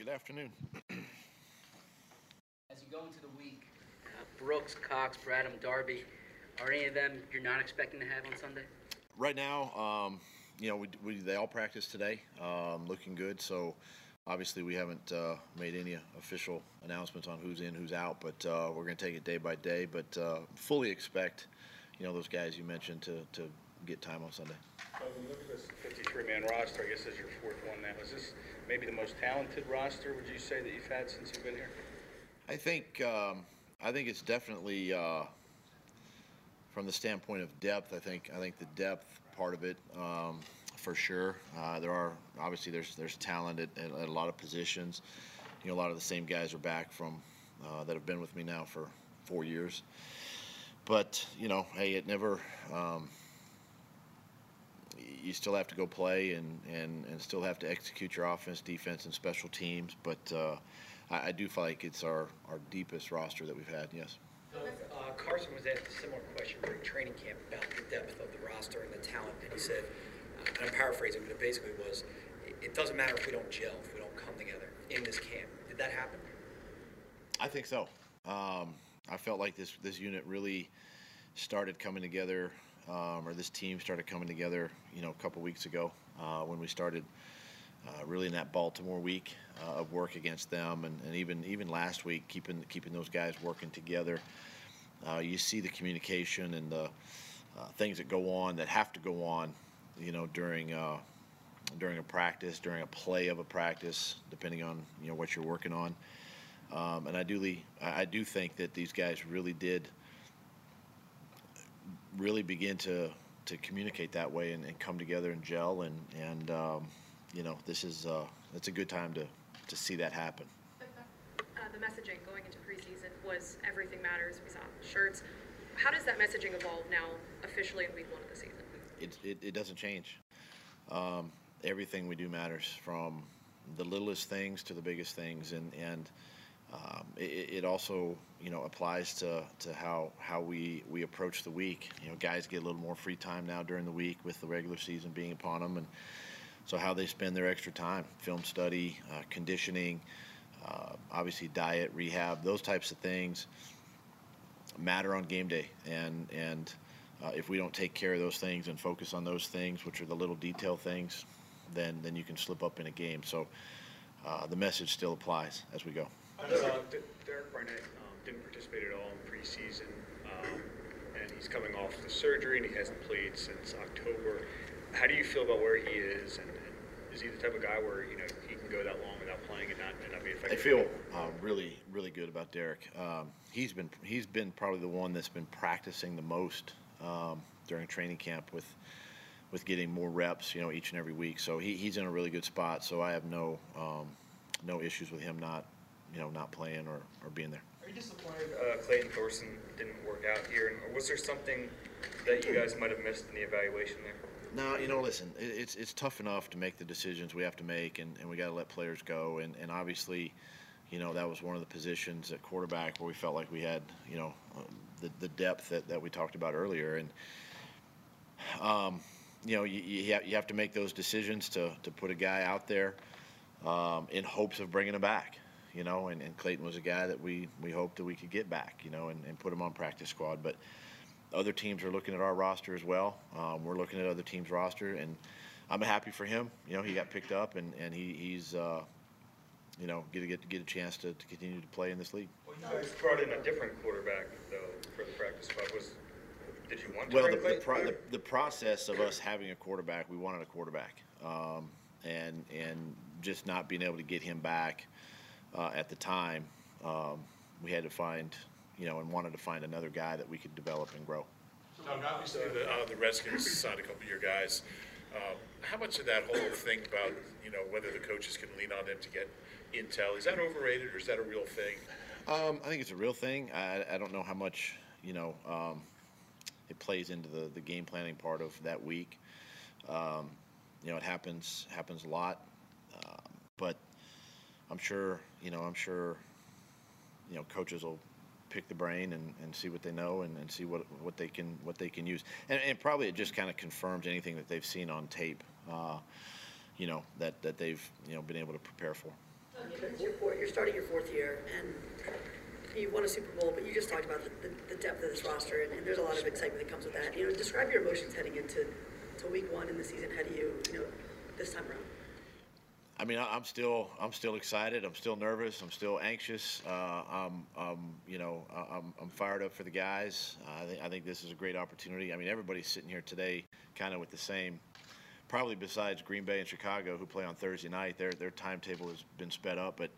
Good afternoon. As you go into the week, uh, Brooks, Cox, Bradham, Darby, are any of them you're not expecting to have on Sunday? Right now, um, you know, we, we, they all practice today, um, looking good. So obviously, we haven't uh, made any official announcements on who's in, who's out, but uh, we're going to take it day by day. But uh, fully expect, you know, those guys you mentioned to, to get time on Sunday. So when you look at this 53-man roster, I guess this is your fourth one now. Is this maybe the most talented roster, would you say, that you've had since you've been here? I think um, I think it's definitely uh, from the standpoint of depth. I think I think the depth part of it um, for sure. Uh, there are obviously there's there's talent at, at, a lot of positions. You know, a lot of the same guys are back from uh, that have been with me now for four years. But you know, hey, it never. Um, you still have to go play and, and, and still have to execute your offense, defense, and special teams. But uh, I, I, do feel like it's our, our deepest roster that we've had, yes. Uh, Carson was asked a similar question during training camp about the depth of the roster and the talent, and he said, uh, and I'm paraphrasing, but it basically was, it doesn't matter if we don't gel, if we don't come together in this camp. Did that happen? I think so. Um, I felt like this this unit really started coming together um, or this team started coming together, you know, a couple weeks ago uh, when we started uh, really in that Baltimore week uh, of work against them, and, and, even even last week, keeping keeping those guys working together. Uh, you see the communication and the uh, things that go on that have to go on, you know, during uh, during a practice, during a play of a practice, depending on you know what you're working on. Um, and I do I do think that these guys really did really begin to to communicate that way and, and come together and gel and and um, you know this is uh, it's a good time to to see that happen. Uh, the messaging going into preseason was everything matters. We saw shirts. How does that messaging evolve now officially in week one of the season? It it, it doesn't change. Um, everything we do matters from the littlest things to the biggest things and and um, it, it, also, you know, applies to, to how how we, we approach the week. You know, guys get a little more free time now during the week with the regular season being upon them, and so how they spend their extra time, film study, uh, conditioning, uh, obviously diet, rehab, those types of things matter on game day, and and uh, if we don't take care of those things and focus on those things, which are the little detail things, then then you can slip up in a game. So uh, the message still applies as we go. Uh, Derek Barnett um, didn't participate at all in preseason, um, and he's coming off the surgery, and he hasn't played since October. How do you feel about where he is, and, and is he the type of guy where you know he can go that long without playing and not, and not be effective? I feel uh, really, really good about Derek. Um, he's been he's been probably the one that's been practicing the most um, during training camp with with getting more reps, you know, each and every week. So he, he's in a really good spot. So I have no um, no issues with him not you know, not playing or, or being there. Are you disappointed uh, Clayton Thorson didn't work out here? Or was there something that you guys might have missed in the evaluation there? No, you know, listen, it's it's tough enough to make the decisions we have to make, and, and we got to let players go. And, and obviously, you know, that was one of the positions at quarterback where we felt like we had, you know, the, the depth that, that we talked about earlier. And, um, you know, you, you, have, you have to make those decisions to, to put a guy out there um, in hopes of bringing him back you know, and, and Clayton was a guy that we, we hoped that we could get back, you know, and, and put him on practice squad. But other teams are looking at our roster as well. Um, we're looking at other teams' roster, and I'm happy for him. You know, he got picked up, and, and he, he's, uh, you know, get, get, get a chance to, to continue to play in this league. Well, you guys brought in a different quarterback, though, for the practice squad. Was did you want to well, the, the, pro- the, the, process of us having a quarterback, we wanted a quarterback, um, and and just not being able to get him back – uh, at the time, um, we had to find, you know, and wanted to find another guy that we could develop and grow. Doug, obviously the, uh, the Redskins signed a couple of your guys. Uh, how much of that whole thing about you know whether the coaches can lean on them to get intel is that overrated or is that a real thing? Um, I think it's a real thing. I, I don't know how much you know um, it plays into the, the game planning part of that week. Um, you know, it happens happens a lot, uh, but I'm sure, you know, I'm sure, you know, coaches will pick the brain and, and see what they know and, and see what, what they can what they can use. And, and probably it just kind of confirms anything that they've seen on tape, uh, you know, that, that they've you know been able to prepare for. You're starting your fourth year, and you won a Super Bowl, but you just talked about the, the, the depth of this roster, and, and there's a lot of excitement that comes with that. You know, describe your emotions heading into to week one in the season. How do you, you know, this time around? I mean, I'm still, I'm still excited. I'm still nervous. I'm still anxious. Uh, I'm, I'm, you know, I'm, I'm fired up for the guys. I think, I think this is a great opportunity. I mean, everybody's sitting here today, kind of with the same. Probably besides Green Bay and Chicago, who play on Thursday night, their their timetable has been sped up. But,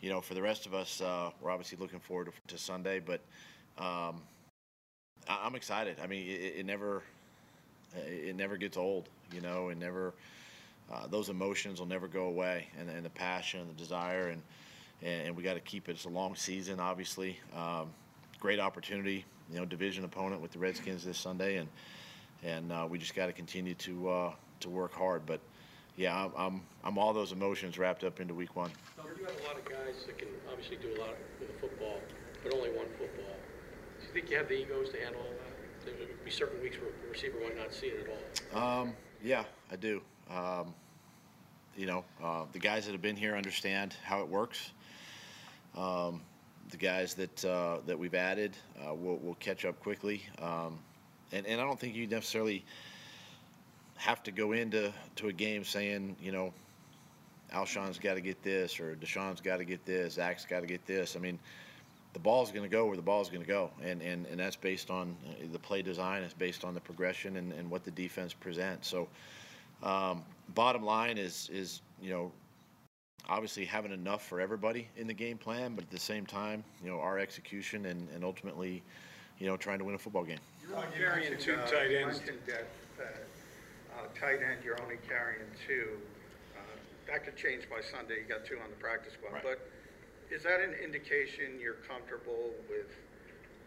you know, for the rest of us, uh, we're obviously looking forward to, to Sunday. But um, I- I'm excited. I mean, it, it never, it never gets old. You know, it never uh, those emotions will never go away, and, and the passion and the desire, and and, we got to keep it. It's a long season, obviously. Um, great opportunity, you know, division opponent with the Redskins this Sunday, and and uh, we just got to continue to uh, to work hard. But yeah, I'm, I'm I'm all those emotions wrapped up into Week One. You have a lot of guys that can obviously do a lot with the football, but only one football. Do you think you have the egos to handle all that? There would be certain weeks where a receiver might not see it at all. Um, yeah, I do. Um, you know, uh, the guys that have been here understand how it works. Um, the guys that uh, that we've added uh, will will catch up quickly, um, and and I don't think you necessarily have to go into to a game saying, you know, Alshon's got to get this or DeSean's got to get this, Zach's got to get this. I mean, the ball's going to go where the ball's going to go, and, and, and that's based on uh, the play design. It's based on the progression and, and what the defense presents. So, um, bottom line is is you know, obviously having enough for everybody in the game plan, but at the same time, you know, our execution and, and ultimately, you know, trying to win a football game. You're only carrying two uh, tight you ends. mentioned that, uh, tight end, you're only carrying two. Uh, That could change by Sunday, you got two on the practice squad. Right. But is that an indication you're comfortable with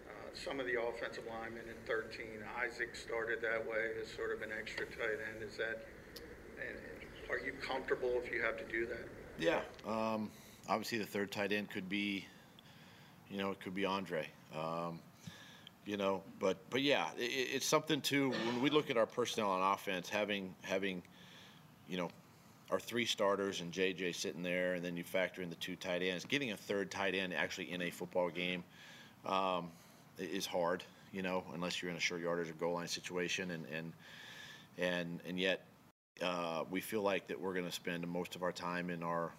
uh, some of the offensive linemen in 13? Isaac started that way as sort of an extra tight end. Is that, and are you comfortable if you have to do that? Yeah. Um, obviously, the third tight end could be, you know, it could be Andre. Um, you know, but but yeah, it, it's something too. When we look at our personnel on offense, having having, you know, our three starters and JJ sitting there, and then you factor in the two tight ends. Getting a third tight end actually in a football game um, is hard. You know, unless you're in a short yardage or goal line situation, and and and and yet uh, we feel like that we're going to spend most of our time in our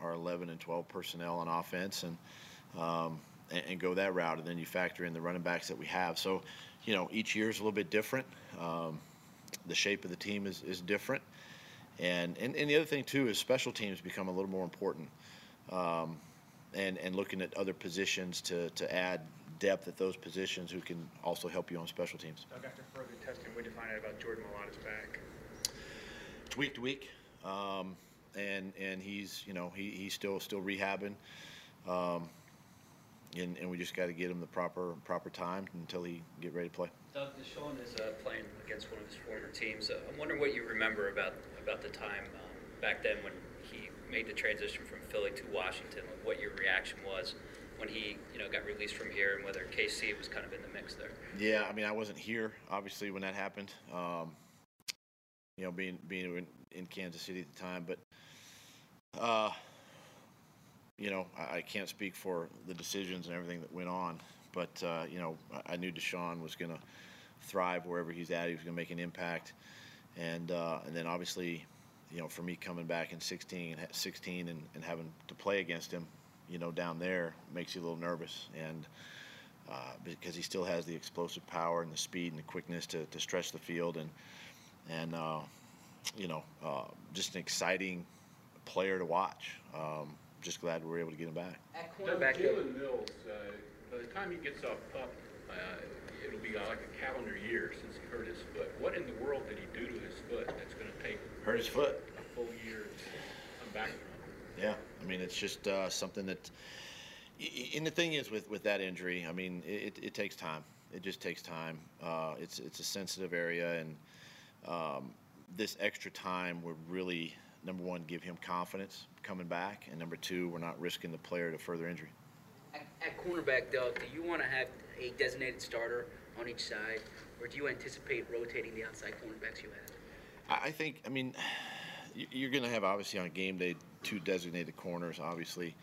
our 11 and 12 personnel on offense and, um, and and go that route, and then you factor in the running backs that we have. So, you know, each year is a little bit different. Um, the shape of the team is, is different, and, and and the other thing too is special teams become a little more important, um, and and looking at other positions to to add depth at those positions who can also help you on special teams. Doug, after further testing, out about Jordan Mailata's back? Week to week, um, and and he's you know he, he's still still rehabbing, um, and and we just got to get him the proper proper time until he get ready to play. Doug, DeSean is uh, playing against one of his former teams. Uh, I'm wondering what you remember about about the time um, back then when he made the transition from Philly to Washington. Like what your reaction was when he, you know, got released from here, and whether KC was kind of in the mix there. Yeah, I mean I wasn't here obviously when that happened. Um, you know, being being in, Kansas City at the time, but uh, you know I, I can't speak for the decisions and everything that went on. But uh, you know I, I knew DeSean was going to thrive wherever he's at. He was going to make an impact, and uh, and then obviously, you know, for me coming back in 16 and 16 and, and having to play against him, you know, down there makes you a little nervous and. Uh, because he still has the explosive power and the speed and the quickness to, to stretch the field and and uh, you know uh, just an exciting player to watch. Um, just glad we were able to get him back. At Doug, cornerback, though, Jalen Mills, uh, by the time he gets off pup, uh, it'll be uh, like a calendar year since he hurt his foot. What in the world did he do to his foot that's going to take Hurt his foot. a full year to come back from? Yeah, I mean it's just uh, something that. y- y- And the thing is with, with that injury, I mean it, it takes time. It just takes time. Uh, it's it's a sensitive area, and um, this extra time would really number one give him confidence coming back, and number two we're not risking the player to further injury. at, at cornerback, Doug, do you want to have a designated starter on each side, or do you anticipate rotating the outside cornerbacks you have? I think, I mean, you- you're going to have obviously on game day two designated corners, obviously.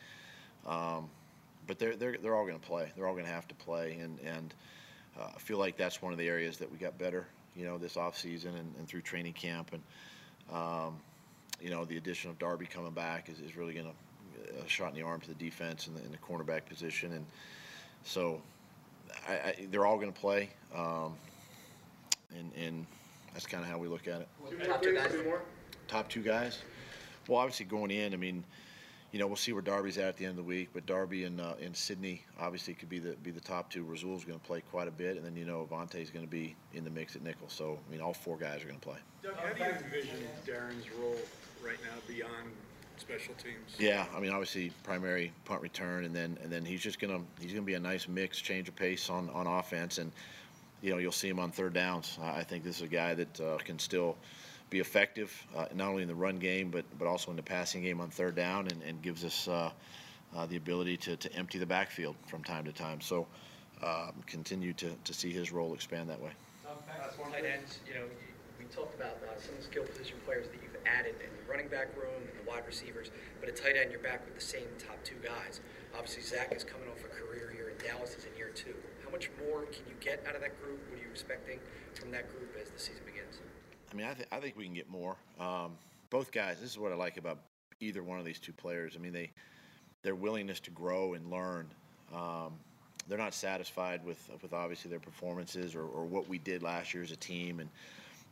Um, but they're, they're, they're all going to play. They're all going to have to play. And, and uh, I feel like that's one of the areas that we got better, you know, this offseason and, and through training camp. And, um, you know, the addition of Darby coming back is, is really going to a shot in the arm to the defense and the, in the cornerback position. And so I, I, they're all going to play. Um, and, and that's kind of how we look at it. Top two guys. Top two guys? Well, obviously going in, I mean, you know, we'll see where Darby's at at the end of the week, but Darby and, uh, and Sidney obviously could be the, be the top two. Rasul's going to play quite a bit, and then, you know, Avonte's going to be in the mix at nickel. So, I mean, all four guys are going to play. Doug, how do you envision Darren's role right now beyond special teams? Yeah, I mean, obviously primary punt return, and then and then he's just gonna he's gonna be a nice mix, change of pace on on offense, and you know you'll see him on third downs. I I think this is a guy that uh, can still be effective, uh, not only in the run game but but also in the passing game on third down, and, and gives us uh, uh, the ability to to empty the backfield from time to time. So um, continue to to see his role expand that way. Tight ends, you know, we talked about uh, some of the skill position players that you've added in the running back room and the wide receivers, but at tight end, you're back with the same top two guys. Obviously, Zach is coming off a career year, and Dallas is in year two. How much more can you get out of that group? What are you expecting from that group as the season begins? I mean, I, th- I think we can get more. Um, both guys. This is what I like about either one of these two players. I mean, they their willingness to grow and learn. Um, they're not satisfied with with obviously their performances or, or what we did last year as a team and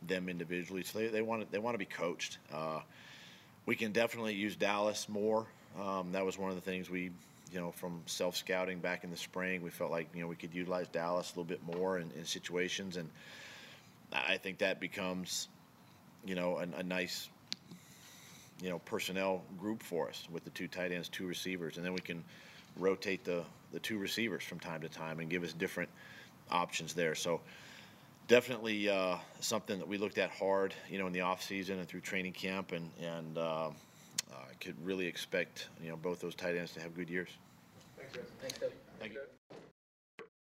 them individually. So they, they want to they want to be coached. Uh, we can definitely use Dallas more. Um, that was one of the things we, you know, from self scouting back in the spring, we felt like you know we could utilize Dallas a little bit more in, in situations, and I think that becomes, you know, a, a nice, you know, personnel group for us with the two tight ends, two receivers, and then we can rotate the the two receivers from time to time and give us different options there. So definitely uh, something that we looked at hard, you know, in the off season and through training camp, and and uh, I could really expect you know both those tight ends to have good years. Thanks, Doug. Thank you.